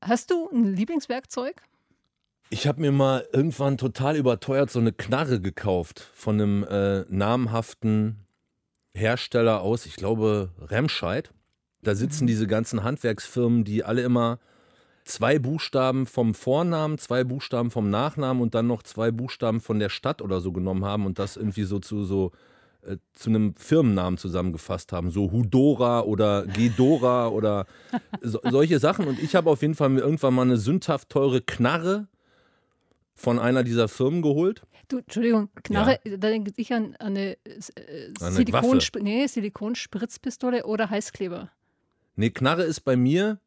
Hast du ein Lieblingswerkzeug? Ich habe mir mal irgendwann total überteuert so eine Knarre gekauft von einem äh, namhaften Hersteller aus, ich glaube, Remscheid. Da sitzen diese ganzen Handwerksfirmen, die alle immer zwei Buchstaben vom Vornamen, zwei Buchstaben vom Nachnamen und dann noch zwei Buchstaben von der Stadt oder so genommen haben und das irgendwie so zu so äh, zu einem Firmennamen zusammengefasst haben, so Hudora oder Gedora oder so, solche Sachen. Und ich habe auf jeden Fall mir irgendwann mal eine sündhaft teure Knarre von einer dieser Firmen geholt. Du, Entschuldigung, Knarre, da denke ich an, an eine, äh, Eine Silikonsp nee, Silikonspritzpistole oder Heißkleber. Nee, Knarre ist bei mir,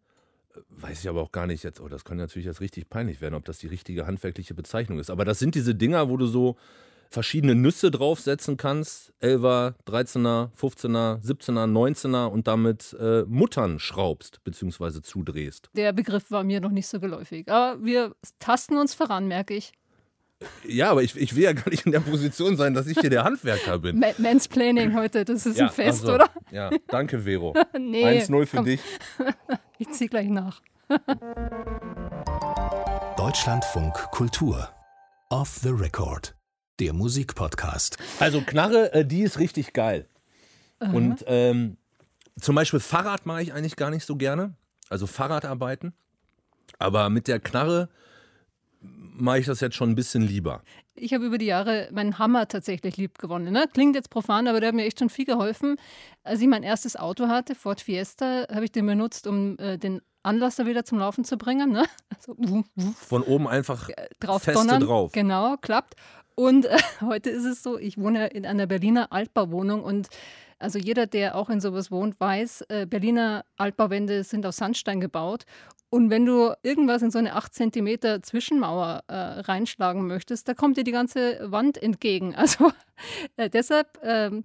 äh, weiß ich aber auch gar nicht jetzt, oh, das kann natürlich jetzt richtig peinlich werden, ob das die richtige handwerkliche Bezeichnung ist. Aber das sind diese Dinger, wo du so verschiedene Nüsse draufsetzen kannst. 11er, 13er, 15er, 17er, 19er und damit äh, Muttern schraubst bzw. zudrehst. Der Begriff war mir noch nicht so geläufig. Aber wir tasten uns voran, merke ich. Ja, aber ich, ich will ja gar nicht in der Position sein, dass ich hier der Handwerker bin. Ma Mansplaining heute, das ist Ja, ein Fest, also, oder? Ja, danke, Vero. Nee. 1-0 für komm, dich. Ich zieh gleich nach. Deutschlandfunk Kultur. Off the Record. Der Musikpodcast. Also Knarre, äh, die ist richtig geil. Und ähm, zum Beispiel Fahrrad mache ich eigentlich gar nicht so gerne. Also Fahrradarbeiten. Aber mit der Knarre mache ich das jetzt schon ein bisschen lieber. Ich habe über die Jahre meinen Hammer tatsächlich lieb gewonnen. Ne? Klingt jetzt profan, aber der hat mir echt schon viel geholfen. Als ich mein erstes Auto hatte, Ford Fiesta, habe ich den benutzt, um äh, den Anlasser wieder zum Laufen zu bringen. Ne? Also, wuh, wuh, Von oben einfach drauf feste donnern. drauf. Genau, klappt. Und äh, heute ist es so, ich wohne in einer Berliner Altbauwohnung und also jeder, der auch in sowas wohnt, weiß, äh, Berliner Altbauwände sind aus Sandstein gebaut. Und wenn du irgendwas in so eine 8 cm Zwischenmauer äh, reinschlagen möchtest, da kommt dir die ganze Wand entgegen. Also äh, deshalb, ähm,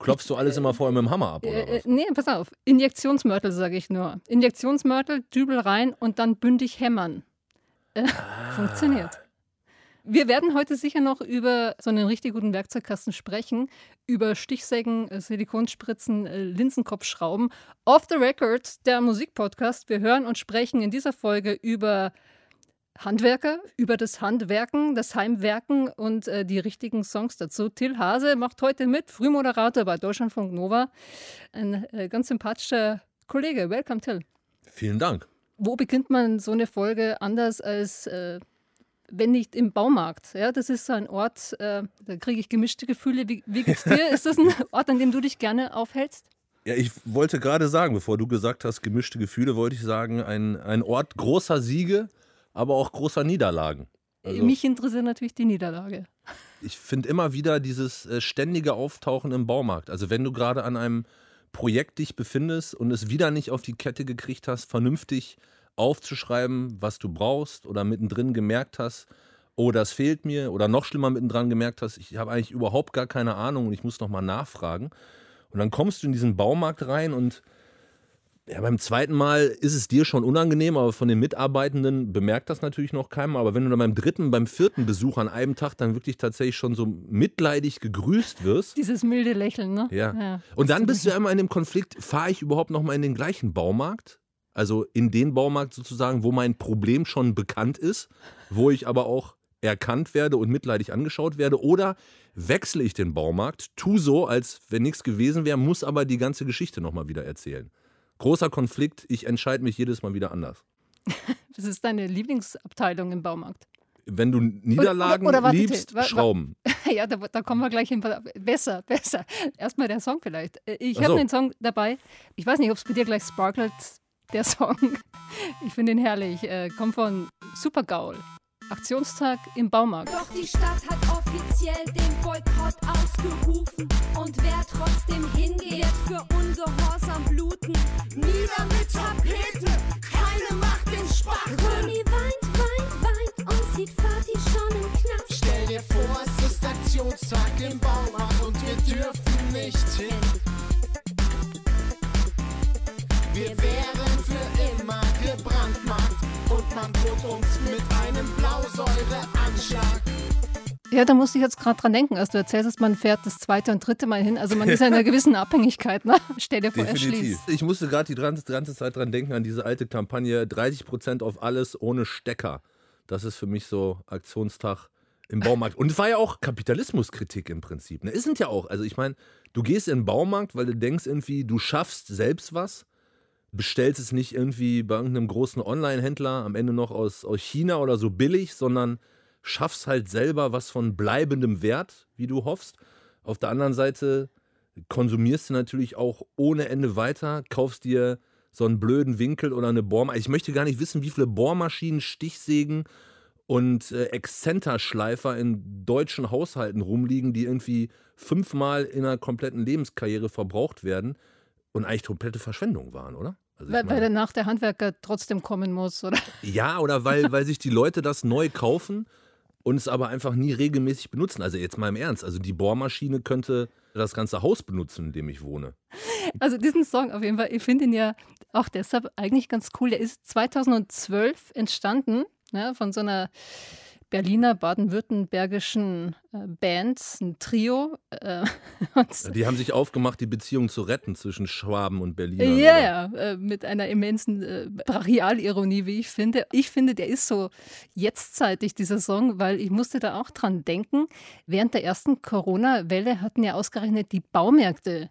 Klopfst du alles immer vorher mit dem Hammer ab, oder äh, was? nee, pass auf, Injektionsmörtel sage ich nur. Injektionsmörtel, Dübel rein und dann bündig hämmern. Äh, Ah. Funktioniert. Wir werden heute sicher noch über so einen richtig guten Werkzeugkasten sprechen, über Stichsägen, äh, Silikonspritzen, äh, Linsenkopfschrauben. Off the Record, der Musikpodcast. Wir hören und sprechen in dieser Folge über Handwerker, über das Handwerken, das Heimwerken und äh, die richtigen Songs dazu. Till Hase macht heute mit, Frühmoderator bei Deutschlandfunk Nova. Ein äh, ganz sympathischer Kollege. Welcome, Till. Vielen Dank. Wo beginnt man so eine Folge anders als äh, wenn nicht im Baumarkt? Ja, das ist so ein Ort, äh, da kriege ich gemischte Gefühle. Wie, wie geht's dir? ist das ein Ort, an dem du dich gerne aufhältst? Ja, ich wollte gerade sagen, bevor du gesagt hast, gemischte Gefühle, wollte ich sagen, ein, ein Ort großer Siege, aber auch großer Niederlagen. Also, Mich interessiert natürlich die Niederlage. ich finde immer wieder dieses äh, ständige Auftauchen im Baumarkt. Also wenn du gerade an einem Projekt dich befindest und es wieder nicht auf die Kette gekriegt hast, vernünftig aufzuschreiben, was du brauchst oder mittendrin gemerkt hast, oh, das fehlt mir oder noch schlimmer mittendrin gemerkt hast, ich habe eigentlich überhaupt gar keine Ahnung und ich muss nochmal nachfragen. Und dann kommst du in diesen Baumarkt rein und ja, beim zweiten Mal ist es dir schon unangenehm, aber von den Mitarbeitenden bemerkt das natürlich noch keiner. Aber wenn du dann beim dritten, beim vierten Besuch an einem Tag dann wirklich tatsächlich schon so mitleidig gegrüßt wirst, Dieses milde Lächeln, ne? ja. Und dann bist du ja immer in dem Konflikt, fahre ich überhaupt noch mal in den gleichen Baumarkt? Also in den Baumarkt sozusagen, wo mein Problem schon bekannt ist, wo ich aber auch erkannt werde und mitleidig angeschaut werde. Oder wechsle ich den Baumarkt, tu so, als wenn nichts gewesen wäre, muss aber die ganze Geschichte noch mal wieder erzählen. Großer Konflikt, ich entscheide mich jedes Mal wieder anders. Das ist deine Lieblingsabteilung im Baumarkt. Wenn du Niederlagen oder warte, liebst, Till, wa- wa- Schrauben. Ja, da, da kommen wir gleich hin. Besser, besser. Erstmal der Song vielleicht. Äh, Ich Ach habe so. einen Song dabei. Ich weiß nicht, ob es bei dir gleich sparkelt, der Song. Ich finde ihn herrlich. Äh, Kommt von Supergaul. Aktionstag im Baumarkt. Doch die Stadt hat offiziell den Boykott ausgerufen. Und wer trotzdem hingeht, für Ungehorsam bluten. Nieder mit Tapete, keine Macht im Spach. Conny weint, weint, weint und sieht Vati schon im Knast. Stell dir vor, es ist Aktionstag im Baumarkt und wir dürfen nicht hin. Uns mit einem Blausäureanschlag. Ja, da musste ich jetzt gerade dran denken. Also du erzählst, dass man fährt das zweite und dritte Mal hin. Also man ist in einer gewissen Abhängigkeit. Ne? Stell dir vor, er Definitiv. schließt. Ich musste gerade die ganze, ganze Zeit dran denken an diese alte Kampagne 30% auf alles ohne Stecker. Das ist für mich so Aktionstag im Baumarkt. Und es war ja auch Kapitalismuskritik im Prinzip. Ne? Ist es ja auch. Also ich meine, du gehst in den Baumarkt, weil du denkst irgendwie, du schaffst selbst was, bestellst es nicht irgendwie bei irgendeinem großen Online-Händler am Ende noch aus, aus China oder so billig, sondern schaffst halt selber was von bleibendem Wert, wie du hoffst. Auf der anderen Seite konsumierst du natürlich auch ohne Ende weiter, kaufst dir so einen blöden Winkel oder eine Bohrmaschine. Ich möchte gar nicht wissen, wie viele Bohrmaschinen, Stichsägen und äh, Exzenterschleifer in deutschen Haushalten rumliegen, die irgendwie fünfmal in einer kompletten Lebenskarriere verbraucht werden und eigentlich komplette Verschwendung waren, oder? Also Weil, weil meine- danach der Handwerker trotzdem kommen muss, oder? ja, oder weil, weil sich die Leute das neu kaufen und es aber einfach nie regelmäßig benutzen. Also jetzt mal im Ernst, also die Bohrmaschine könnte das ganze Haus benutzen, in dem ich wohne. Also diesen Song auf jeden Fall, ich finde ihn ja auch deshalb eigentlich ganz cool. Der ist 2012 entstanden ne, von so einer Berliner baden-württembergischen äh, Band, ein Trio. Äh, Die haben sich aufgemacht, die Beziehung zu retten zwischen Schwaben und Berlinern. Ja, oder? ja, äh, mit einer immensen äh, Brachialironie, wie ich finde. Ich finde, der ist so jetztzeitig, dieser Song, weil ich musste da auch dran denken. Während der ersten Corona-Welle hatten ja ausgerechnet die Baumärkte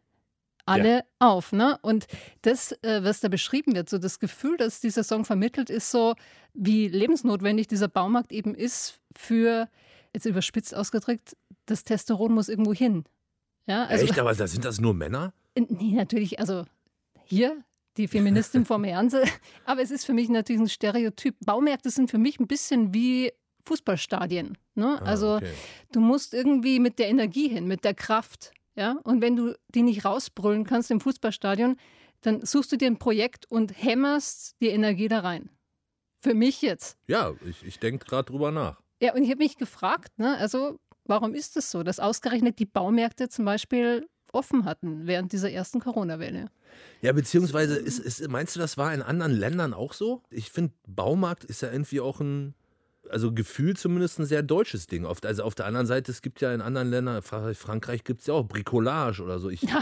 alle auf. Ne? Und das, äh, was da beschrieben wird, so das Gefühl, das dieser Song vermittelt, ist so, wie lebensnotwendig dieser Baumarkt eben ist für, jetzt überspitzt ausgedrückt, das Testosteron muss irgendwo hin. Ja, also, Echt, aber da sind das nur Männer? Nee, natürlich, also hier die Feministin vom Herrnsee. Aber es ist für mich natürlich ein Stereotyp. Baumärkte sind für mich ein bisschen wie Fußballstadien. Ne? Ah, also okay. du musst irgendwie mit der Energie hin, mit der Kraft. Ja? Und wenn du die nicht rausbrüllen kannst im Fußballstadion, dann suchst du dir ein Projekt und hämmerst die Energie da rein. Für mich jetzt. Ja, ich, ich denke gerade drüber nach. Ja, und ich habe mich gefragt, ne, also warum ist es so, dass ausgerechnet die Baumärkte zum Beispiel offen hatten während dieser ersten Corona-Welle? Ja, beziehungsweise, ist, ist, meinst du, das war in anderen Ländern auch so? Ich finde, Baumarkt ist ja irgendwie auch ein, also Gefühl zumindest ein sehr deutsches Ding. Auf, also auf der anderen Seite, es gibt ja in anderen Ländern, Fra- Frankreich gibt es ja auch Bricolage oder so. Ich, Ja,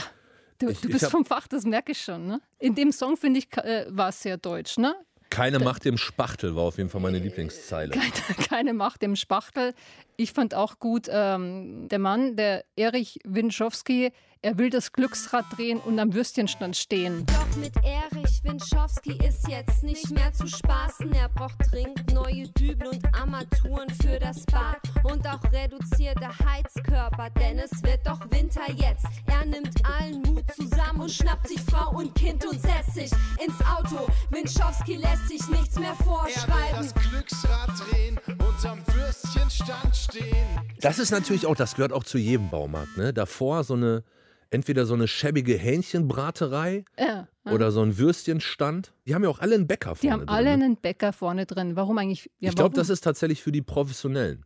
du, Ich- du ich bist hab- vom Fach, das merke ich schon. Ne? In dem Song, finde ich, äh, war es sehr deutsch. Ne? keine Macht dem Spachtel war auf jeden Fall meine Lieblingszeile. Keine, keine Macht im Spachtel. Ich fand auch gut, ähm, der Mann, der Erich Winschowski, er will das Glücksrad drehen und am Würstchenstand stehen. Doch mit Erich Winschowski ist jetzt nicht mehr zu spaßen. Er braucht dringend neue Dübel und Armaturen für das Bad. Und auch reduzierte Heizkörper, denn es wird doch Winter jetzt. Er nimmt allen Mut zusammen und schnappt sich Frau und Kind und setzt sich ins Auto. Winschowski lässt sich nichts mehr Er will vorschreiben. das Glücksrad drehen und am Würstchenstand stehen. Das ist natürlich auch, das gehört auch zu jedem Baumarkt. Ne? Davor so eine, entweder so eine schäbige Hähnchenbraterei Ja, ja. oder so ein Würstchenstand. Die haben ja auch alle einen Bäcker Die vorne haben drin, alle ne? einen Bäcker vorne drin. Warum eigentlich? Ja, ich glaube, das ist tatsächlich für die Professionellen.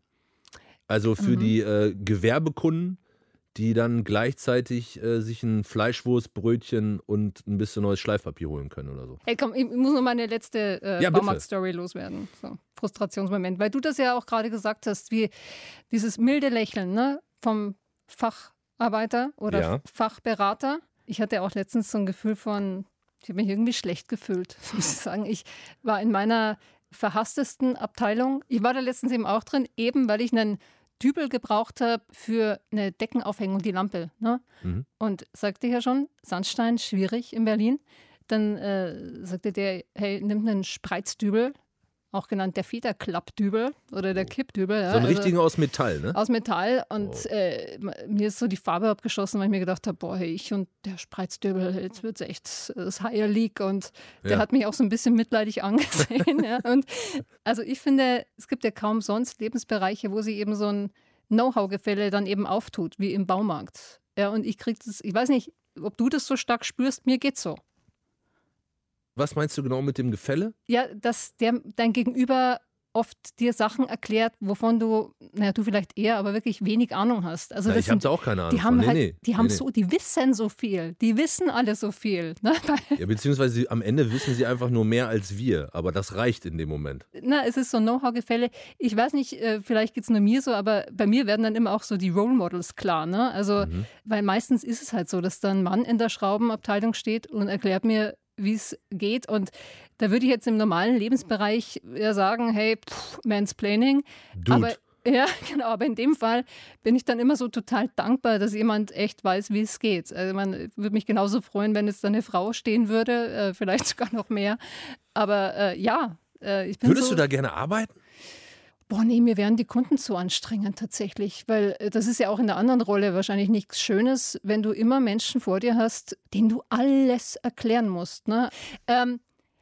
Also für Mhm. die äh, Gewerbekunden, die dann gleichzeitig äh, sich ein Fleischwurstbrötchen und ein bisschen neues Schleifpapier holen können oder so. Hey, komm, ich muss noch meine letzte äh, Ja. Baumarkt-Story loswerden. So, Frustrationsmoment. Weil du das ja auch gerade gesagt hast, wie dieses milde Lächeln ne, vom Facharbeiter oder Ja. Fachberater. Ich hatte auch letztens so ein Gefühl von, ich habe mich irgendwie schlecht gefühlt, muss ich sagen. Ich war in meiner verhasstesten Abteilung. Ich war da letztens eben auch drin, eben weil ich einen Dübel gebraucht habe für eine Deckenaufhängung, die Lampe. Ne? Mhm. Und sagte ja schon, Sandstein schwierig in Berlin. Dann äh, sagte der, hey, nimm einen Spreizdübel, auch genannt der Federklappdübel oder der Kippdübel. Ja, So einen also richtigen aus Metall, ne? aus Metall. Und Wow. äh, mir ist so die Farbe abgeschossen, weil ich mir gedacht habe, boah, hey, ich und der Spreizdübel, jetzt wird es echt das Higher League. Und der Ja. hat mich auch so ein bisschen mitleidig angesehen. ja. Und also ich finde, es gibt ja kaum sonst Lebensbereiche, wo sich eben so ein Know-how-Gefälle dann eben auftut, wie im Baumarkt. Ja, und ich krieg das, ich weiß nicht, ob du das so stark spürst, mir geht's so. Was meinst du genau mit dem Gefälle? Ja, dass der dein Gegenüber oft dir Sachen erklärt, wovon du, naja, du vielleicht eher, aber wirklich wenig Ahnung hast. Also Ja, das ich habe da auch keine Ahnung die haben. Nee, halt, nee, die haben nee, so, die wissen so viel, die wissen alle so viel. Ne? Ja, beziehungsweise sie, am Ende wissen sie einfach nur mehr als wir, aber das reicht in dem Moment. Na, es ist so ein Know-how-Gefälle. Ich weiß nicht, äh, vielleicht geht es nur mir so, aber bei mir werden dann immer auch so die Role Models klar. Ne? Also, Mhm. weil meistens ist es halt so, dass da ein Mann in der Schraubenabteilung steht und erklärt mir, wie es geht. Und da würde ich jetzt im normalen Lebensbereich ja sagen, hey, pff, Mansplaining. Dude. Aber ja, genau, aber in dem Fall bin ich dann immer so total dankbar, dass jemand echt weiß, wie es geht. Also man würde mich genauso freuen, wenn jetzt da eine Frau stehen würde, äh, vielleicht sogar noch mehr. Aber äh, ja, äh, ich bin Würdest so, du da gerne arbeiten? Boah, nee, mir wären die Kunden zu anstrengend tatsächlich, weil äh, das ist ja auch in der anderen Rolle wahrscheinlich nichts Schönes, wenn du immer Menschen vor dir hast, denen du alles erklären musst. Ne? Ähm,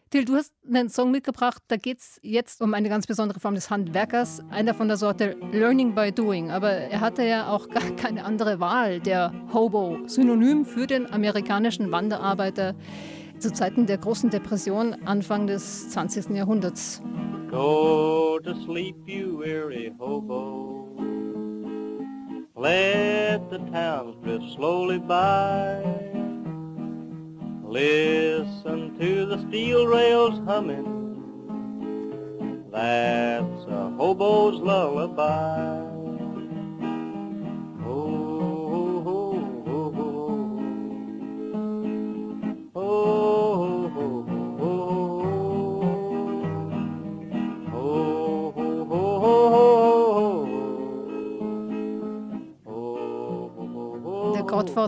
Till, du hast einen Song mitgebracht, da geht es jetzt um eine ganz besondere Form des Handwerkers, einer von der Sorte Learning by Doing. Aber er hatte ja auch gar keine andere Wahl, der Hobo, Synonym für den amerikanischen Wanderarbeiter zu Zeiten der großen Depression Anfang des 20. Jahrhunderts. Go to sleep, you weary hobo. Let the towns drift slowly by. Listen to the steel rails humming. That's a hobo's lullaby.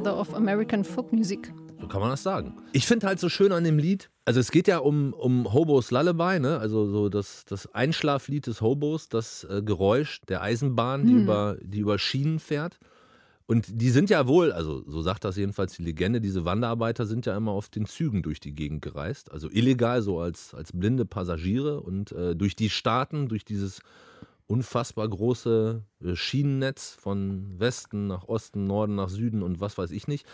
Godfather of American Folk Music. So kann man das sagen. Ich finde halt so schön an dem Lied, also es geht ja um, um Hobos Lullaby, ne? also so das, das Einschlaflied des Hobos, das äh, Geräusch der Eisenbahn, die, über, die über Schienen fährt. Und die sind ja wohl, also so sagt das jedenfalls die Legende, diese Wanderarbeiter sind ja immer auf den Zügen durch die Gegend gereist. Also illegal, so als, als blinde Passagiere und äh, durch die Staaten, durch dieses unfassbar große äh, Schienennetz von Westen nach Osten, Norden nach Süden und was weiß ich nicht.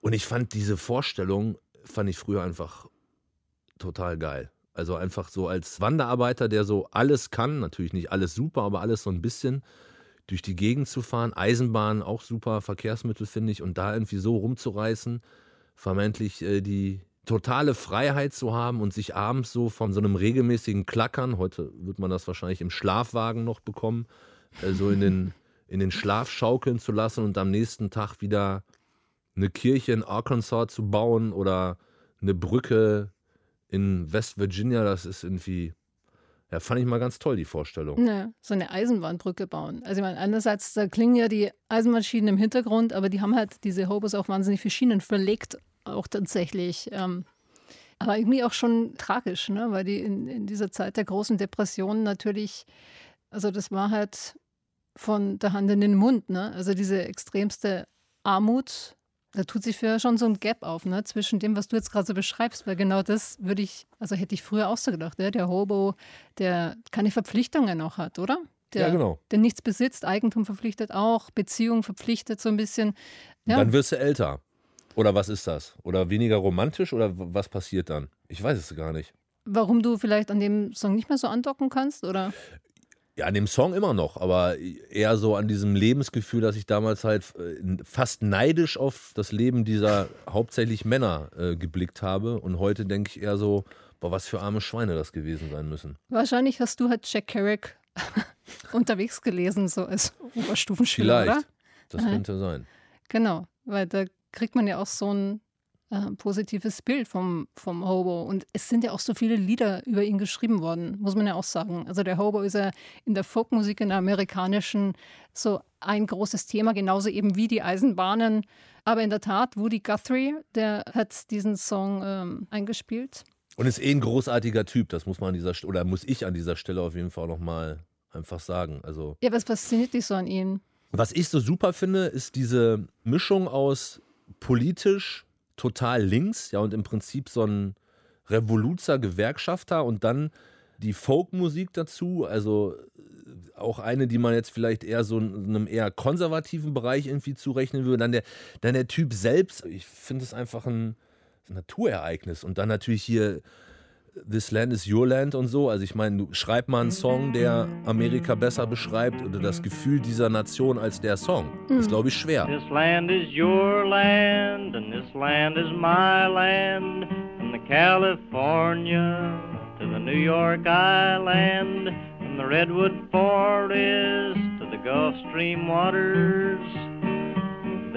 Und ich fand diese Vorstellung, fand ich früher einfach total geil. Also einfach so als Wanderarbeiter, der so alles kann, natürlich nicht alles super, aber alles so ein bisschen durch die Gegend zu fahren. Eisenbahn auch super Verkehrsmittel, finde ich. Und da irgendwie so rumzureißen, vermeintlich äh, die totale Freiheit zu haben und sich abends so von so einem regelmäßigen Klackern, heute wird man das wahrscheinlich im Schlafwagen noch bekommen, äh, so in den, in den Schlaf schaukeln zu lassen und am nächsten Tag wieder eine Kirche in Arkansas zu bauen oder eine Brücke in West Virginia, das ist irgendwie, ja, fand ich mal ganz toll, die Vorstellung. Ne, so eine Eisenbahnbrücke bauen. Also ich meine, einerseits, da klingen ja die Eisenbahnschienen im Hintergrund, aber die haben halt diese Hobos auch wahnsinnig viele Schienen verlegt, auch tatsächlich. Ähm, aber irgendwie auch schon tragisch, ne? weil die in, in dieser Zeit der großen Depression natürlich, also das war halt von der Hand in den Mund. Ne? Also diese extremste Armut, da tut sich für schon so ein Gap auf, ne? zwischen dem, was du jetzt gerade so beschreibst, weil genau das würde ich, also hätte ich früher auch so gedacht, ja? der Hobo, der keine Verpflichtungen noch hat, oder? Der, Ja, genau. der nichts besitzt, Eigentum verpflichtet auch, Beziehung verpflichtet so ein bisschen. Ja, Dann wirst du älter. Oder was ist das? Oder weniger romantisch oder was passiert dann? Ich weiß es gar nicht. warum du vielleicht an dem Song nicht mehr so andocken kannst, oder? Ja, an dem Song immer noch, aber eher so an diesem Lebensgefühl, dass ich damals halt äh, fast neidisch auf das Leben dieser hauptsächlich Männer äh, geblickt habe. Und heute denke ich eher so, boah, was für arme Schweine das gewesen sein müssen. Wahrscheinlich hast du halt Jack Kerouac unterwegs gelesen, so als Oberstufenschüler, Vielleicht. oder? Das könnte sein. Genau, weil da kriegt man ja auch so ein äh, positives Bild vom, vom Hobo. Und es sind ja auch so viele Lieder über ihn geschrieben worden, muss man ja auch sagen. Also der Hobo ist ja in der Folkmusik, in der amerikanischen, so ein großes Thema, genauso eben wie die Eisenbahnen. Aber in der Tat, Woody Guthrie, der hat diesen Song ähm, eingespielt. Und ist eh ein großartiger Typ, das muss man an dieser St oder muss ich an dieser Stelle auf jeden Fall nochmal einfach sagen. Also Ja, was fasziniert dich so an ihm? Was ich so super finde, ist diese Mischung aus politisch total links, ja, und im Prinzip so ein Revoluzer Gewerkschafter und dann die Folkmusik dazu, also äh, auch eine, die man jetzt vielleicht eher so in einem eher konservativen Bereich irgendwie zurechnen würde. Dann der, dann der Typ selbst, ich finde es einfach ein Naturereignis und dann natürlich hier This Land is Your Land und so. Also ich meine, schreib mal einen Song, der Amerika besser beschreibt oder das Gefühl dieser Nation als der Song. Ist, glaube ich, schwer. This land is your land, and this land is my land. From the California to the New York Island, from the Redwood Forest to the Gulf Stream waters.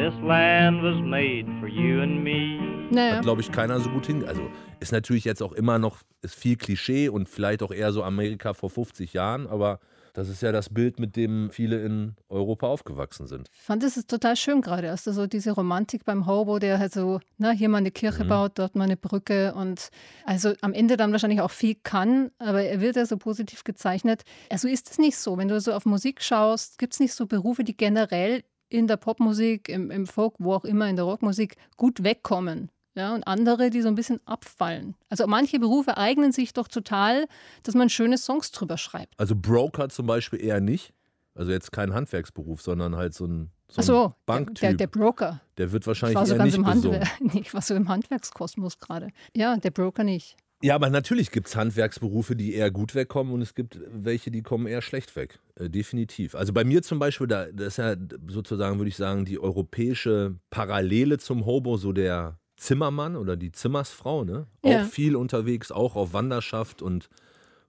This land was made for you and me. Naja. Hat, glaube ich, keiner so gut hin. Also ist natürlich jetzt auch immer noch, ist viel Klischee und vielleicht auch eher so Amerika vor 50 Jahren, aber das ist ja das Bild, mit dem viele in Europa aufgewachsen sind. Ich fand es total schön gerade. Also so diese Romantik beim Hobo, der halt so, na, hier mal eine Kirche baut, dort mal eine Brücke und also am Ende dann wahrscheinlich auch viel kann, aber er wird ja so positiv gezeichnet. Also ist es nicht so, wenn du so auf Musik schaust, gibt es nicht so Berufe, die generell in der Popmusik, im, im Folk, wo auch immer, in der Rockmusik gut wegkommen. Ja, und andere, die so ein bisschen abfallen. Also manche Berufe eignen sich doch total, dass man schöne Songs drüber schreibt. Also Broker zum Beispiel eher nicht. Also jetzt kein Handwerksberuf, sondern halt so ein, so ein so, Banktyp. der, der Broker. Der wird Ich wahrscheinlich war so eher ganz nicht im besungen. Handwerk. Nee, ich war so im Handwerkskosmos gerade. Ja, der Broker nicht. Ja, aber natürlich gibt es Handwerksberufe, die eher gut wegkommen und es gibt welche, die kommen eher schlecht weg. Äh, definitiv. Also bei mir zum Beispiel, da, das ist ja sozusagen, würde ich sagen, die europäische Parallele zum Hobo, so der Zimmermann oder die Zimmersfrau, ne? Ja. Auch viel unterwegs, auch auf Wanderschaft und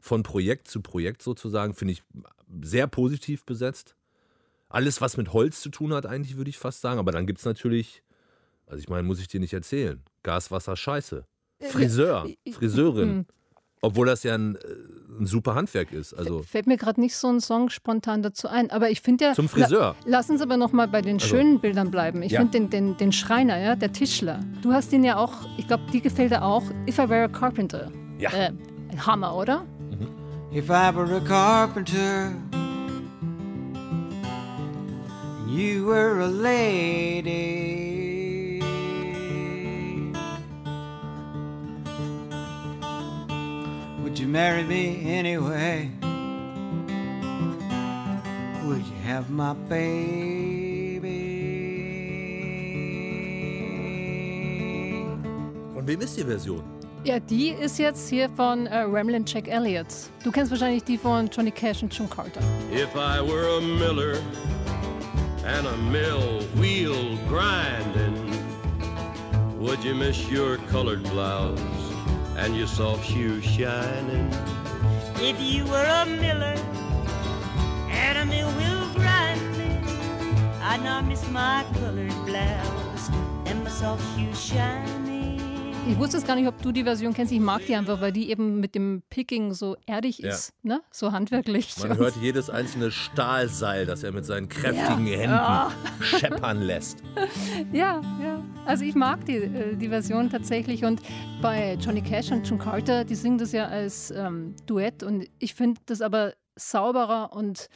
von Projekt zu Projekt sozusagen, finde ich sehr positiv besetzt. Alles, was mit Holz zu tun hat, eigentlich, würde ich fast sagen. Aber dann gibt es natürlich, also ich meine, muss ich dir nicht erzählen, Gas, Wasser, Scheiße. Friseur, äh, Friseurin. hm. Obwohl das ja ein, äh, ein super Handwerk ist. Also Fällt mir gerade nicht so ein Song spontan dazu ein. Aber ich finde ja. zum Friseur. La lass uns aber noch mal bei den Also- schönen Bildern bleiben. Ich Ja. finde den, den, den Schreiner, ja, der Tischler. Du hast ihn ja auch, ich glaube, die gefällt dir auch. If I Were a Carpenter. Ja. Äh, Hammer, oder? If I were a carpenter and you were a lady, marry me anyway? Would you have my baby? Von wem ist die Version? Ja, die ist jetzt hier von äh, Ramlin Jack Elliott. Du kennst wahrscheinlich die von Johnny Cash und June Carter. If I were a miller and a mill wheel grinding, would you miss your colored blouse and your soft shoes shining? If you were a miller and a mill wheel I'd not miss my colored blouse and my soft shoes shining. Ich wusste es gar nicht, ob du die Version kennst. Ich mag die einfach, weil die eben mit dem Picking so erdig Ja. ist, ne? so handwerklich. Man hört jedes einzelne Stahlseil, das er mit seinen kräftigen Händen scheppern lässt. Ja, ja. Also ich mag die, äh, die Version tatsächlich. Und bei Johnny Cash und June Carter, die singen das ja als ähm, Duett. Und ich finde das aber sauberer und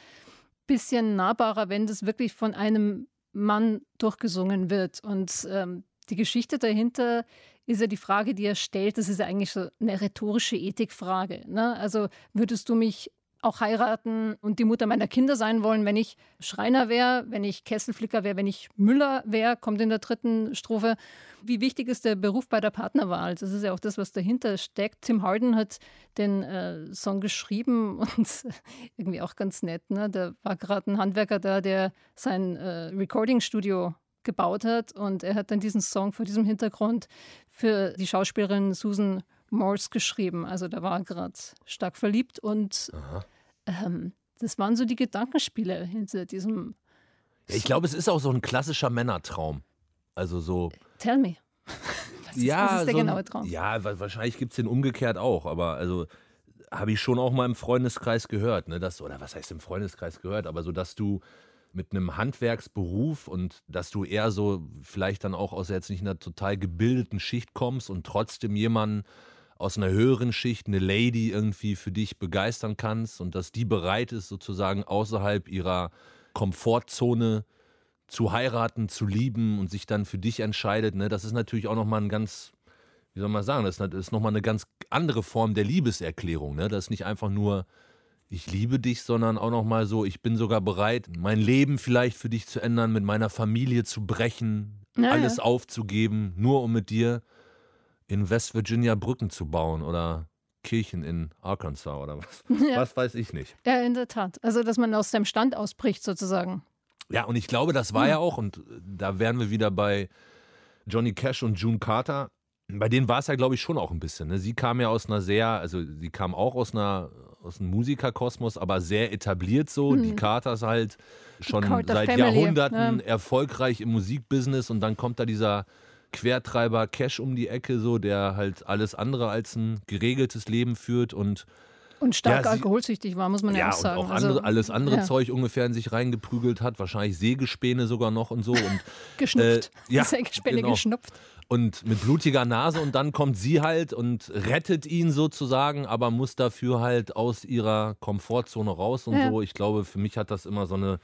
bisschen nahbarer, wenn das wirklich von einem Mann durchgesungen wird. Und ähm, die Geschichte dahinter ist ja die Frage, die er stellt, das ist ja eigentlich so eine rhetorische Ethikfrage. Ne? Also würdest du mich auch heiraten und die Mutter meiner Kinder sein wollen, wenn ich Schreiner wäre, wenn ich Kesselflicker wäre, wenn ich Müller wäre, kommt in der dritten Strophe. Wie wichtig ist der Beruf bei der Partnerwahl? Das ist ja auch das, was dahinter steckt. Tim Harden hat den äh, Song geschrieben und irgendwie auch ganz nett. Ne? Da war gerade ein Handwerker da, der sein äh, Recording-Studio gebaut hat und er hat dann diesen Song vor diesem Hintergrund für die Schauspielerin Susan Morse geschrieben. Also da war er gerade stark verliebt und ähm, das waren so die Gedankenspiele hinter diesem Ja, ich glaube, es ist auch so ein klassischer Männertraum. Also so. Tell me. Was ist, ja, was ist der so genaue Traum? Ja, wa- wahrscheinlich gibt es den umgekehrt auch, aber also habe ich schon auch mal im Freundeskreis gehört, ne, dass, oder was heißt im Freundeskreis gehört, aber so, dass du mit einem Handwerksberuf und dass du eher so vielleicht dann auch aus jetzt nicht einer total gebildeten Schicht kommst und trotzdem jemanden aus einer höheren Schicht, eine Lady irgendwie für dich begeistern kannst und dass die bereit ist, sozusagen außerhalb ihrer Komfortzone zu heiraten, zu lieben und sich dann für dich entscheidet, ne, das ist natürlich auch nochmal ein ganz, wie soll man sagen, das ist, nochmal eine ganz andere Form der Liebeserklärung. Ne? Das ist nicht einfach nur, ich liebe dich, sondern auch nochmal so, ich bin sogar bereit, mein Leben vielleicht für dich zu ändern, mit meiner Familie zu brechen, Ja, alles aufzugeben, nur um mit dir in West Virginia Brücken zu bauen oder Kirchen in Arkansas oder was. Ja. Was weiß ich nicht. Ja, in der Tat. Also, dass man aus dem Stand ausbricht, sozusagen. Ja, und ich glaube, das war Hm. ja auch, und da wären wir wieder bei Johnny Cash und June Carter. Bei denen war es ja, glaube ich, schon auch ein bisschen. Ne? Sie kam ja aus einer sehr, also sie kam auch aus einer aus einem Musikerkosmos, aber sehr etabliert so. Die Carters halt schon seit Family, Jahrhunderten ja. erfolgreich im Musikbusiness und dann kommt da dieser Quertreiber Cash um die Ecke, so, der halt alles andere als ein geregeltes Leben führt und Und stark Ja, alkoholsüchtig war, muss man ja, ja, auch sagen. und auch Also, andere, alles andere ja, Zeug ungefähr in sich reingeprügelt hat, wahrscheinlich Sägespäne sogar noch und so. Und, Geschnupft. Äh, ja, Sägespäne genau. geschnupft. und mit blutiger Nase und dann kommt sie halt und rettet ihn sozusagen, aber muss dafür halt aus ihrer Komfortzone raus und so. Ich glaube, für mich hat das immer so eine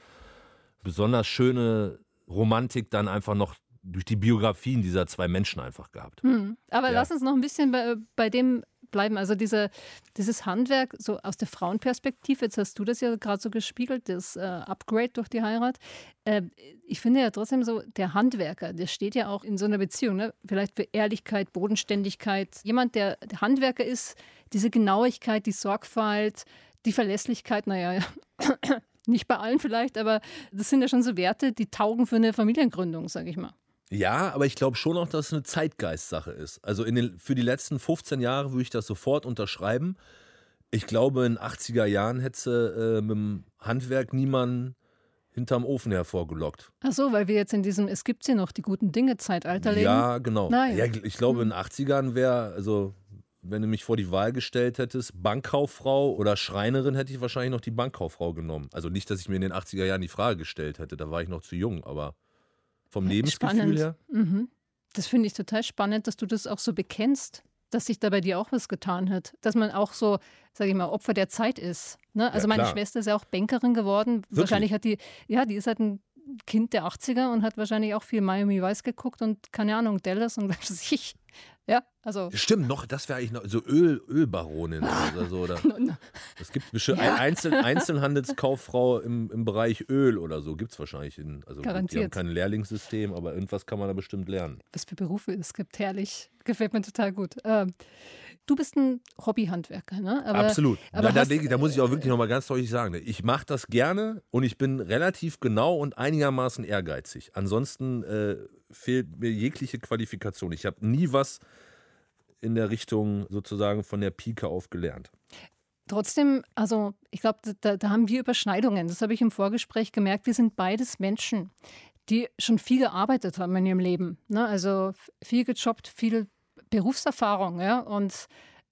besonders schöne Romantik dann einfach noch durch die Biografien dieser zwei Menschen einfach gehabt. Hm. Aber Ja. lass uns noch ein bisschen bei, bei dem bleiben. Also diese, dieses Handwerk, so aus der Frauenperspektive, jetzt hast du das ja gerade so gespiegelt, das äh, Upgrade durch die Heirat. Äh, ich finde ja trotzdem so, der Handwerker, der steht ja auch in so einer Beziehung, ne? vielleicht für Ehrlichkeit, Bodenständigkeit. Jemand, der, der Handwerker ist, diese Genauigkeit, die Sorgfalt, die Verlässlichkeit, naja, nicht bei allen vielleicht, aber das sind ja schon so Werte, die taugen für eine Familiengründung, sage ich mal. Ja, aber ich glaube schon auch, dass es eine Zeitgeistsache ist. Also in den, für die letzten 15 Jahre würde ich das sofort unterschreiben. Ich glaube, in 80er Jahren hätte äh, mit dem Handwerk niemanden hinterm Ofen hervorgelockt. Ach so, weil wir jetzt in diesem Es gibt sie noch, die guten Dinge Zeitalter leben. Ja, genau. Nein. Ja, ich glaube, in den 80ern wäre, also wenn du mich vor die Wahl gestellt hättest, Bankkauffrau oder Schreinerin, hätte ich wahrscheinlich noch die Bankkauffrau genommen. Also nicht, dass ich mir in den 80er Jahren die Frage gestellt hätte, da war ich noch zu jung, aber vom Lebensgefühl Spannend. her. Mhm. Das finde ich total spannend, dass du das auch so bekennst, dass sich da bei dir auch was getan hat. Dass man auch so, sage ich mal, Opfer der Zeit ist. Ne? Also Ja, meine. Schwester ist ja auch Bankerin geworden. Wahrscheinlich hat die, ja, die ist halt ein Kind der 80er und hat wahrscheinlich auch viel Miami Vice geguckt und keine Ahnung, Dallas und was weiß ich. Ja, also. Stimmt, noch, das wäre eigentlich noch so Öl, Ölbaronin oder so. Oder es gibt bestimmt Ja. eine Einzel, Einzelhandelskauffrau im, im Bereich Öl oder so, gibt es wahrscheinlich. In, also gut, die haben Garantiert. kein Lehrlingssystem, aber irgendwas kann man da bestimmt lernen. was für Berufe es gibt. Herrlich. Gefällt mir total gut. Ähm, du bist ein Hobbyhandwerker, ne? Aber, Absolut. Aber da, da, hast- ich- da muss ich auch wirklich nochmal ganz deutlich sagen, ne, ich mache das gerne und ich bin relativ genau und einigermaßen ehrgeizig. Ansonsten äh, fehlt mir jegliche Qualifikation. Ich habe nie was in der Richtung sozusagen von der Pike auf gelernt. Trotzdem, also ich glaube, da, da haben wir Überschneidungen. Das habe ich im Vorgespräch gemerkt. Wir sind beides Menschen, die schon viel gearbeitet haben in ihrem Leben. Ne? Also viel gejobbt, viel Berufserfahrung. Ja? Und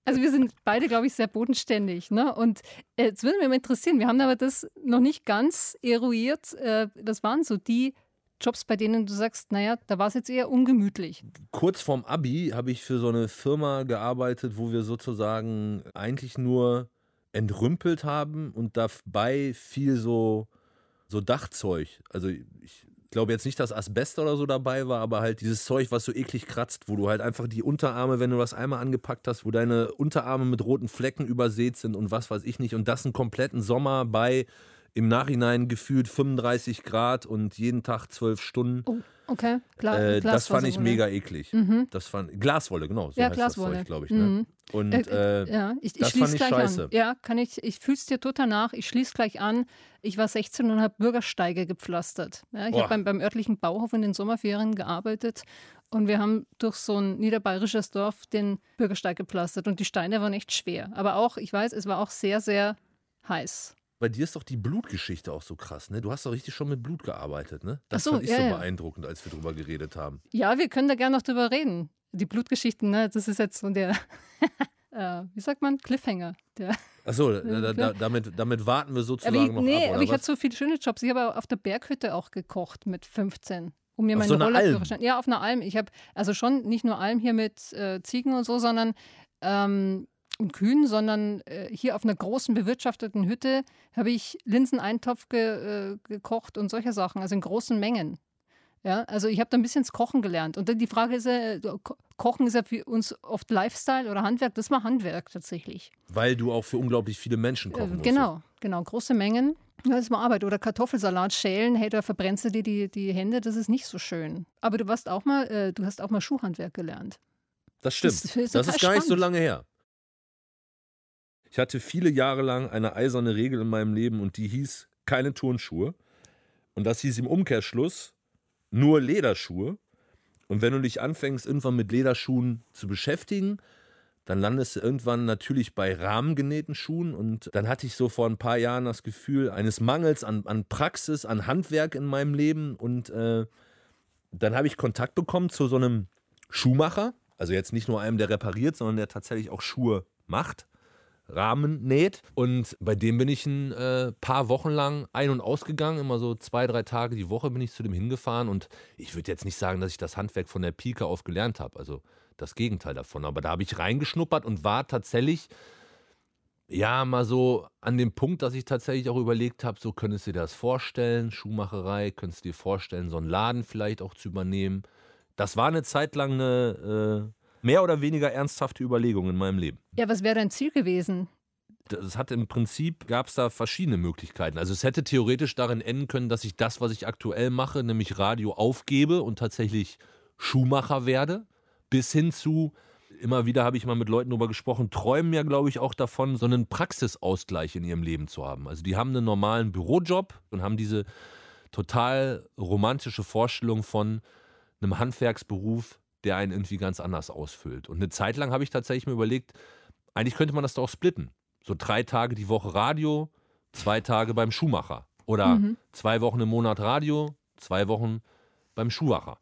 also wir sind beide, glaube ich, sehr bodenständig. Ne? Und äh, jetzt würde mich mal interessieren, wir haben aber das noch nicht ganz eruiert. Äh, das waren so die Jobs, bei denen du sagst, naja, da war es jetzt eher ungemütlich. Kurz vorm Abi habe ich für so eine Firma gearbeitet, wo wir sozusagen eigentlich nur entrümpelt haben und dabei viel so, so Dachzeug. Also ich glaube jetzt nicht, dass Asbest oder so dabei war, aber halt dieses Zeug, was so eklig kratzt, wo du halt einfach die Unterarme, wenn du das einmal angepackt hast, wo deine Unterarme mit roten Flecken übersät sind und was weiß ich nicht und das einen kompletten Sommer bei im Nachhinein gefühlt 35 Grad und jeden Tag zwölf Stunden. Oh, okay. Gla Äh, das fand ich Glasfaserwolle. mega eklig. Mhm. Das fand Glaswolle, genau. So Ja, heißt Glaswolle. das Zeug, glaube ich. Mhm. Ne? Und Äh, äh, ja, ich, ich das schließe fand ich gleich scheiße. an. Ja, kann ich, ich fühle es dir total nach. Ich schließe gleich an. Ich war 16 und habe Bürgersteige gepflastert. Ja, ich habe beim, beim örtlichen Bauhof in den Sommerferien gearbeitet und wir haben durch so ein niederbayerisches Dorf den Bürgersteig gepflastert und die Steine waren echt schwer. Aber auch, ich weiß, es war auch sehr, sehr heiß. Bei dir ist doch die Blutgeschichte auch so krass, ne? Du hast doch richtig schon mit Blut gearbeitet, ne? Das Ach so, fand ich ja, so ja. beeindruckend, als wir drüber geredet haben. Ja, wir können da gerne noch drüber reden. Die Blutgeschichten, ne, das ist jetzt so der, äh, wie sagt man, Cliffhanger. Der, Achso, da, da, damit, damit warten wir Aber sozusagen ich, noch nee, ab, aber ich was? hatte so viele schöne Jobs. Ich habe auf der Berghütte auch gekocht mit 15. Um mir Auf meine so einer Alm? Rollerführerschein. Ja, auf einer Alm. Ich habe also schon nicht nur Alm hier mit äh, Ziegen und so, sondern ähm, und Kühen, sondern äh, hier auf einer großen bewirtschafteten Hütte habe ich Linseneintopf ge, äh, gekocht und solche Sachen, also in großen Mengen. Ja, also ich habe da ein bisschen das Kochen gelernt. Und dann die Frage ist ja, Ko- Kochen ist ja für uns oft Lifestyle oder Handwerk. Das war Handwerk tatsächlich. Weil du auch für unglaublich viele Menschen kochen Äh, musst. Genau, genau. Große Mengen. Das war Arbeit. Oder Kartoffelsalat schälen, hey, da verbrennst du dir die, die Hände, das ist nicht so schön. Aber du warst auch mal, äh, du hast auch mal Schuhhandwerk gelernt. Das stimmt. Das Das, ist total ist gar nicht so spannend. lange her. Ich hatte viele Jahre lang eine eiserne Regel in meinem Leben und die hieß keine Turnschuhe. Und das hieß im Umkehrschluss nur Lederschuhe. Und wenn du dich anfängst, irgendwann mit Lederschuhen zu beschäftigen, dann landest du irgendwann natürlich bei rahmengenähten Schuhen. Und dann hatte ich so vor ein paar Jahren das Gefühl eines Mangels an, an Praxis, an Handwerk in meinem Leben. Und äh, dann habe ich Kontakt bekommen zu so einem Schuhmacher. Also jetzt nicht nur einem, der repariert, sondern der tatsächlich auch Schuhe macht. Rahmen näht. Und bei dem bin ich ein äh, paar Wochen lang ein- und ausgegangen. Immer so zwei, drei Tage die Woche bin ich zu dem hingefahren. Und ich würde jetzt nicht sagen, dass ich das Handwerk von der Pike auf gelernt habe. Also das Gegenteil davon. Aber da habe ich reingeschnuppert und war tatsächlich, ja, mal so an dem Punkt, dass ich tatsächlich auch überlegt habe, so könntest du dir das vorstellen, Schuhmacherei, könntest du dir vorstellen, so einen Laden vielleicht auch zu übernehmen. Das war eine Zeit lang eine äh, mehr oder weniger ernsthafte Überlegung in meinem Leben. Ja, was wäre dein Ziel gewesen? Das hat im Prinzip, gab es da verschiedene Möglichkeiten. Also es hätte theoretisch darin enden können, dass ich das, was ich aktuell mache, nämlich Radio aufgebe und tatsächlich Schuhmacher werde, bis hin zu, immer wieder habe ich mal mit Leuten darüber gesprochen, träumen ja, glaube ich, auch davon, so einen Praxisausgleich in ihrem Leben zu haben. Also die haben einen normalen Bürojob und haben diese total romantische Vorstellung von einem Handwerksberuf, der einen irgendwie ganz anders ausfüllt. Und eine Zeit lang habe ich tatsächlich mir überlegt, eigentlich könnte man das doch splitten. So drei Tage die Woche Radio, zwei Tage beim Schuhmacher. Oder Mhm. zwei Wochen im Monat Radio, zwei Wochen beim Schuhmacher.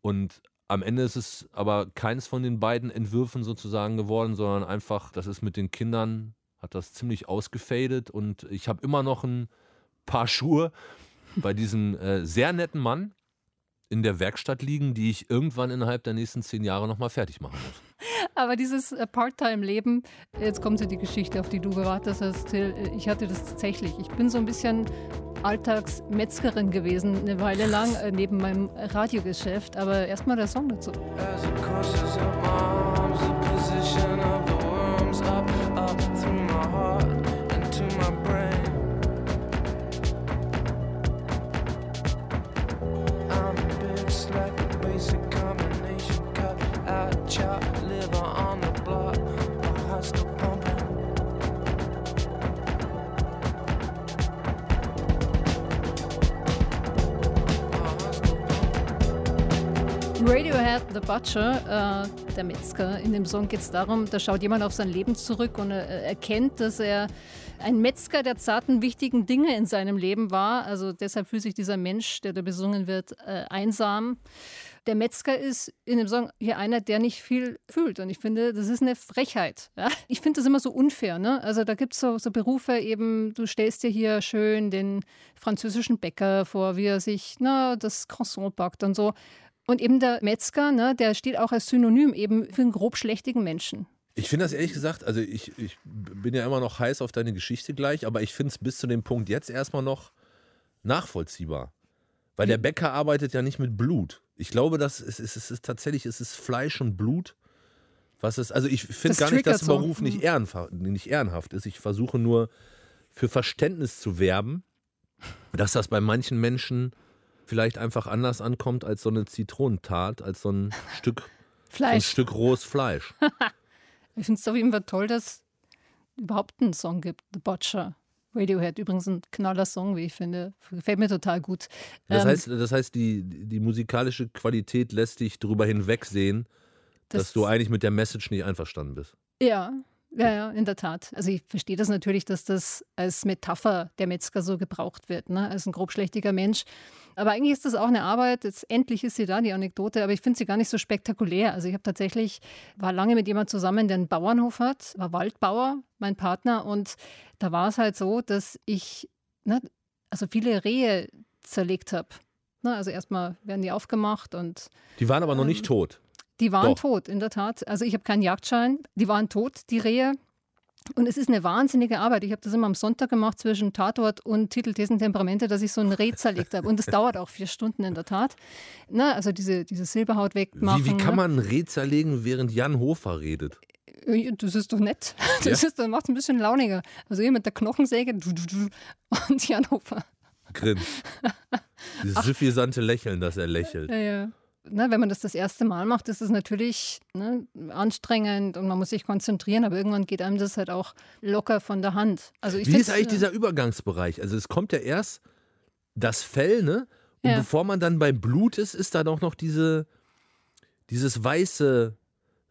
Und am Ende ist es aber keins von den beiden Entwürfen sozusagen geworden, sondern einfach, das ist mit den Kindern, hat das ziemlich ausgefadet und ich habe immer noch ein paar Schuhe bei diesem äh, sehr netten Mann in der Werkstatt liegen, die ich irgendwann innerhalb der nächsten zehn Jahre nochmal fertig machen muss. Aber dieses äh, Part-Time-Leben, jetzt kommt ja die Geschichte, auf die du gewartet hast, Till. Äh, Ich hatte das tatsächlich. Ich bin so ein bisschen Alltagsmetzgerin gewesen, eine Weile lang, äh, neben meinem Radiogeschäft. Aber erstmal der Song dazu. As it crosses her arms, the position of the worms up, up through my heart into my brain. Radiohead, The Butcher, äh, der Metzger. In dem Song geht es darum, da schaut jemand auf sein Leben zurück und äh, erkennt, dass er ein Metzger der zarten, wichtigen Dinge in seinem Leben war. Also deshalb fühlt sich dieser Mensch, der da besungen wird, äh, einsam. Der Metzger ist in dem Song hier einer, der nicht viel fühlt. Und ich finde, das ist eine Frechheit. Ja? Ich finde das immer so unfair. Ne? Also da gibt es so, so Berufe eben, du stellst dir hier schön den französischen Bäcker vor, wie er sich na, das Croissant backt und so. Und eben der Metzger, ne, der steht auch als Synonym eben für einen grob schlechtigen Menschen. Ich finde das ehrlich gesagt, also ich, ich bin ja immer noch heiß auf deine Geschichte gleich, aber ich finde es bis zu dem Punkt jetzt erstmal noch nachvollziehbar. Weil der Bäcker arbeitet ja nicht mit Blut. Ich glaube, das ist, ist, ist, ist tatsächlich ist es Fleisch und Blut. Was ist, also ich finde gar nicht, dass der so. Beruf nicht, Mhm. ehrenhaft, nicht ehrenhaft ist. Ich versuche nur für Verständnis zu werben, dass das bei manchen Menschen vielleicht einfach anders ankommt als so eine Zitronentat, als so ein Stück, so ein Fleisch. Stück rohes Fleisch. Ich finde es auf jeden Fall toll, dass es überhaupt einen Song gibt, The Butcher. Radiohead, übrigens ein knaller Song, wie ich finde. Gefällt mir total gut. Das Ähm, heißt, das heißt die, die musikalische Qualität lässt dich darüber hinwegsehen, dass Das- du eigentlich mit der Message nicht einverstanden bist. Ja, ja, ja, in der Tat. Also ich verstehe das natürlich, dass das als Metapher der Metzger so gebraucht wird, ne? als ein grobschlächtiger Mensch. Aber eigentlich ist das auch eine Arbeit, jetzt endlich ist sie da, die Anekdote, aber ich finde sie gar nicht so spektakulär. Also ich habe tatsächlich, war lange mit jemand zusammen, der einen Bauernhof hat, war Waldbauer, mein Partner, und da war es halt so, dass ich, ne, also viele Rehe zerlegt habe. Ne, also erstmal werden die aufgemacht und Die waren aber noch Ähm, nicht tot. Die waren Doch. tot, in der Tat. Also ich habe keinen Jagdschein. Die waren tot, die Rehe. Und es ist eine wahnsinnige Arbeit. Ich habe das immer am Sonntag gemacht zwischen Tatort und Titel Thesen Temperamente, dass ich so ein Reh zerlegt habe. Und das dauert auch vier Stunden in der Tat. Na, also diese, diese Silberhaut wegmachen. Wie, wie kann ne? man ein Reh zerlegen, während Jan Hofer redet? Äh, Das ist doch nett. Das, Ja? ist, das macht es ein bisschen launiger. Also hier mit der Knochensäge und Jan Hofer. Grin. Dieses suffisante Lächeln, das er lächelt. Ja, ja. Ne, wenn man das das erste Mal macht, ist es natürlich ne, anstrengend und man muss sich konzentrieren, aber irgendwann geht einem das halt auch locker von der Hand. Also Wie ist eigentlich äh, dieser Übergangsbereich? Also es kommt ja erst das Fell, ne? Und Ja. bevor man dann beim Blut ist, ist da doch noch diese, dieses weiße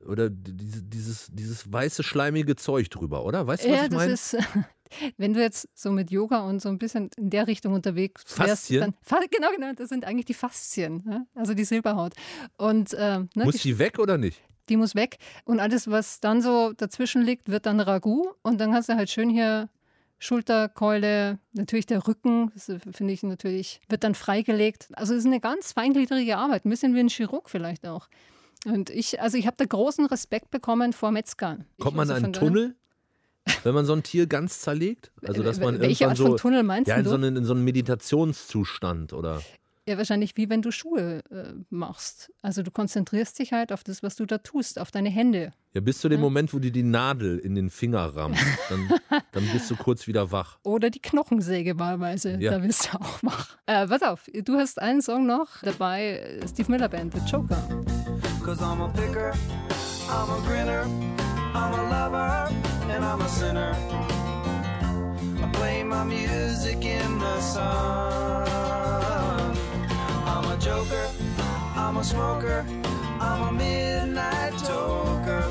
oder diese, dieses, dieses weiße schleimige Zeug drüber, oder? Weißt du, was Ja, ich meine? wenn du jetzt so mit Yoga und so ein bisschen in der Richtung unterwegs wärst, Faszien? dann genau, genau, das sind eigentlich die Faszien, ne? also die Silberhaut. Und ähm, ne, Muss die, die weg oder nicht? die muss weg und alles, was dann so dazwischen liegt, wird dann Ragout und dann hast du halt schön hier Schulterkeule, natürlich der Rücken, das äh, finde ich natürlich, wird dann freigelegt. Also es ist eine ganz feingliedrige Arbeit, ein bisschen wie ein Chirurg vielleicht auch. Und ich, also ich habe da großen Respekt bekommen vor Metzgern. Kommt man also an einen Tunnel, wenn man so ein Tier ganz zerlegt? Also dass man Welche irgendwann Art so, von Tunnel meinst ja, in du? so, einen, in so einen Meditationszustand oder Ja, wahrscheinlich wie wenn du Schuhe äh, machst. Also du konzentrierst dich halt auf das, was du da tust, auf deine Hände. ja bis zu dem Ja. Moment, wo dir die Nadel in den Finger rammt, dann, dann bist du kurz wieder wach. Oder die Knochensäge wahlweise, Ja. da bist du auch wach. Äh, pass auf, du hast einen Song noch dabei, äh, Steve Miller Band, The Joker. Cause I'm a picker, I'm a grinner, I'm a lover, and I'm a sinner. I play my music in the sun. I'm a joker, I'm a smoker, I'm a midnight toker.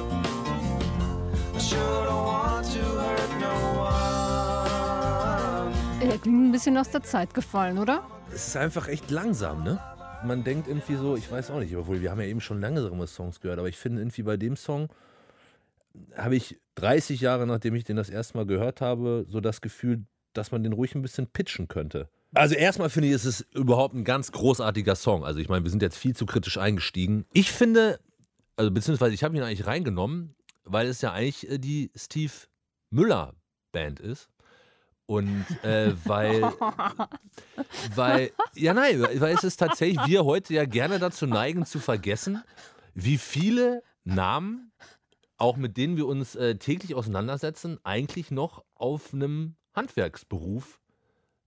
I sure don't want to hurt no one. Äh, klingt ein bisschen aus der Zeit gefallen, oder? Es ist einfach echt langsam, ne? Man denkt irgendwie so, ich weiß auch nicht, obwohl wir haben ja eben schon langsame Songs gehört, aber ich finde irgendwie bei dem Song habe ich 30 Jahre, nachdem ich den das erste Mal gehört habe, so das Gefühl, dass man den ruhig ein bisschen pitchen könnte. Also erstmal finde ich, es ist überhaupt ein ganz großartiger Song. Also ich meine, wir sind jetzt viel zu kritisch eingestiegen. Ich finde, also beziehungsweise ich habe ihn eigentlich reingenommen, weil es ja eigentlich äh, die Steve Müller Band ist. Und äh, weil weil, ja, nein, weil es ist tatsächlich, wir heute ja gerne dazu neigen zu vergessen, wie viele Namen, auch mit denen wir uns äh, täglich auseinandersetzen, eigentlich noch auf einem Handwerksberuf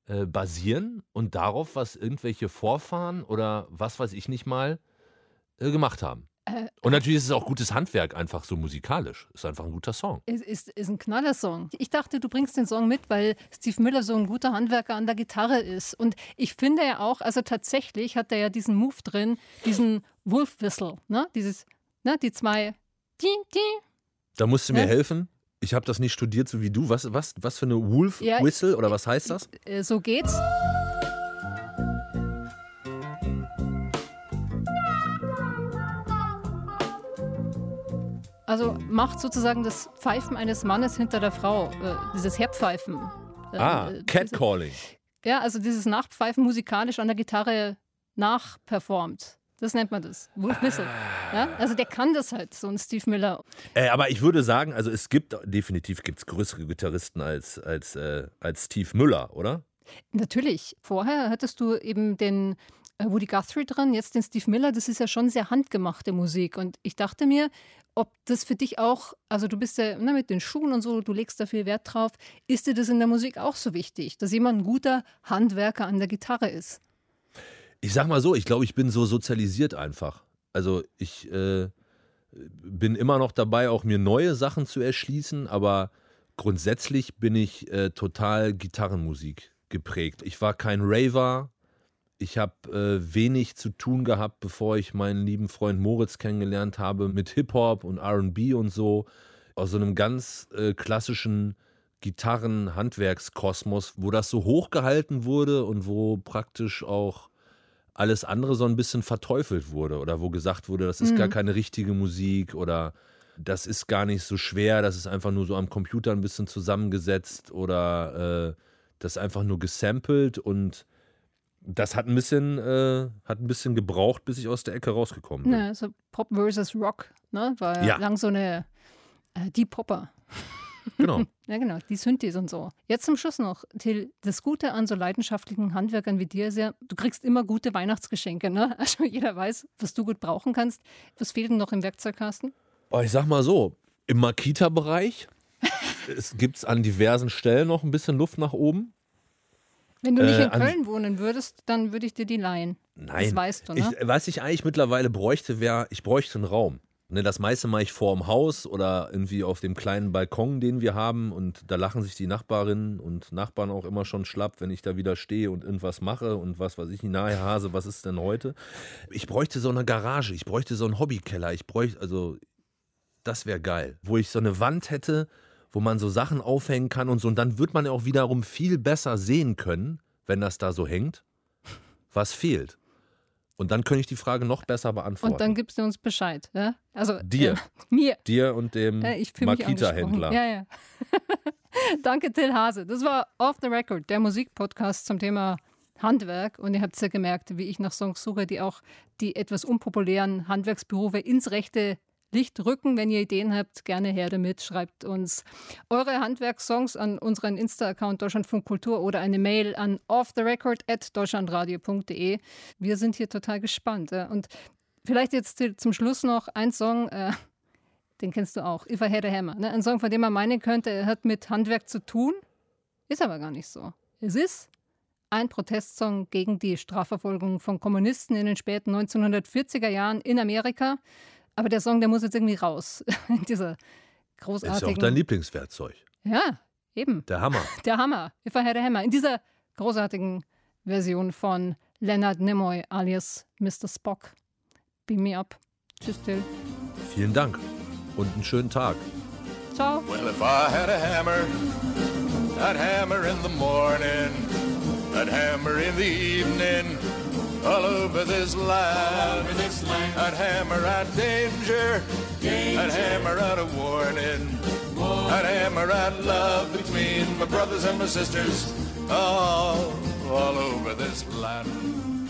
äh, basieren und darauf, was irgendwelche Vorfahren oder was weiß ich nicht mal äh, gemacht haben. Äh, Und natürlich ist es auch gutes Handwerk, einfach so musikalisch. Ist einfach ein guter Song. Ist, ist, ist ein Knallersong. Ich dachte, du bringst den Song mit, weil Steve Miller so ein guter Handwerker an der Gitarre ist. Und ich finde ja auch, also tatsächlich hat er ja diesen Move drin, diesen Wolf Whistle, ne? Dieses, ne? Die zwei. Da musst du mir Ja. helfen. Ich habe das nicht studiert, so wie du. Was, was, was für eine Wolf Ja, Whistle oder was heißt das? Äh, so geht's. Also macht sozusagen das Pfeifen eines Mannes hinter der Frau, äh, dieses Herbpfeifen. Äh, Ah, äh, Catcalling. Ja, also dieses Nachpfeifen musikalisch an der Gitarre nachperformt. Das nennt man das. Wolf Whistle. Ja? Also der kann das halt, so ein Steve Miller. Äh, aber ich würde sagen, also es gibt definitiv gibt's größere Gitarristen als, als, äh, als Steve Müller, oder? Natürlich. Vorher hattest du eben den äh, Woody Guthrie dran, jetzt den Steve Miller. Das ist ja schon sehr handgemachte Musik. Und ich dachte mir, ob das für dich auch, also du bist ja ne, mit den Schuhen und so, du legst da viel Wert drauf. Ist dir das in der Musik auch so wichtig, dass jemand ein guter Handwerker an der Gitarre ist? Ich sag mal so, ich glaube, ich bin so sozialisiert einfach. Also ich äh, bin immer noch dabei, auch mir neue Sachen zu erschließen, aber grundsätzlich bin ich äh, total Gitarrenmusik geprägt. Ich war kein Raver. Ich habe äh, wenig zu tun gehabt, bevor ich meinen lieben Freund Moritz kennengelernt habe mit Hip-Hop und RB und so. Aus so einem ganz äh, klassischen Gitarren-Handwerkskosmos, wo das so hochgehalten wurde und wo praktisch auch alles andere so ein bisschen verteufelt wurde oder wo gesagt wurde, das ist Mhm. gar keine richtige Musik oder das ist gar nicht so schwer, das ist einfach nur so am Computer ein bisschen zusammengesetzt oder äh, das ist einfach nur gesampelt und das hat ein bisschen, äh, hat ein bisschen gebraucht, bis ich aus der Ecke rausgekommen bin. Ne, so Pop versus Rock, ne? War ja Ja. lang so eine äh, Deep Popper. Genau. Ja, genau, die Synthes und so. Jetzt zum Schluss noch, Till, das Gute an so leidenschaftlichen Handwerkern wie dir ist ja, du kriegst immer gute Weihnachtsgeschenke, ne? Also jeder weiß, was du gut brauchen kannst. Was fehlt denn noch im Werkzeugkasten? Oh, ich sag mal so, im Makita-Bereich gibt es an diversen Stellen noch ein bisschen Luft nach oben. Wenn du nicht Äh, in Köln wohnen würdest, dann würde ich dir die leihen. Nein. Das weißt du, ne? Ich, was ich eigentlich mittlerweile bräuchte, wäre, ich bräuchte einen Raum. Ne, das meiste mache ich vor dem Haus oder irgendwie auf dem kleinen Balkon, den wir haben. Und da lachen sich die Nachbarinnen und Nachbarn auch immer schon schlapp, wenn ich da wieder stehe und irgendwas mache und was weiß ich, nahe Hase, was ist denn heute? Ich bräuchte so eine Garage, ich bräuchte so einen Hobbykeller. Ich bräuchte, also, das wäre geil. Wo ich so eine Wand hätte, wo man so Sachen aufhängen kann und so. Und dann wird man ja auch wiederum viel besser sehen können, wenn das da so hängt, was fehlt. Und dann könnte ich die Frage noch besser beantworten. Und dann gibst du uns Bescheid. Ja? Also Dir. Äh, mir. Dir und dem Äh, Makita-Händler. Ja, ja. Danke, Till Hase. Das war Off the Record, der Musikpodcast zum Thema Handwerk. Und ihr habt ja gemerkt, wie ich nach Songs suche, die auch die etwas unpopulären Handwerksberufe ins rechte Licht rücken. Wenn ihr Ideen habt, gerne her damit. Schreibt uns eure Handwerkssongs an unseren Insta-Account Deutschlandfunk Kultur oder eine Mail an offtherecord.deutschlandradio.de. Wir sind hier total gespannt. Und vielleicht jetzt zu- zum Schluss noch ein Song, äh, den kennst du auch, If I Had a Hammer. Ne? Ein Song, von dem man meinen könnte, er hat mit Handwerk zu tun, ist aber gar nicht so. Es ist ein Protestsong gegen die Strafverfolgung von Kommunisten in den späten 1940er Jahren in Amerika. Aber der Song, der muss jetzt irgendwie raus. In dieser Ist ja großartigen. auch dein Lieblingswerkzeug. ja, eben. Der Hammer. Der Hammer. If I Had a Hammer. In dieser großartigen Version von Leonard Nimoy alias Mr. Spock. Beam me up. Tschüss, Till. Vielen Dank und einen schönen Tag. Ciao. Well, if I had a hammer, I'd hammer in the morning, I'd hammer in the evening, all over this land. Over this land. I'd hammer out danger, I'd hammer out a warning, I'd hammer out love between my brothers and my sisters, all, all over this land.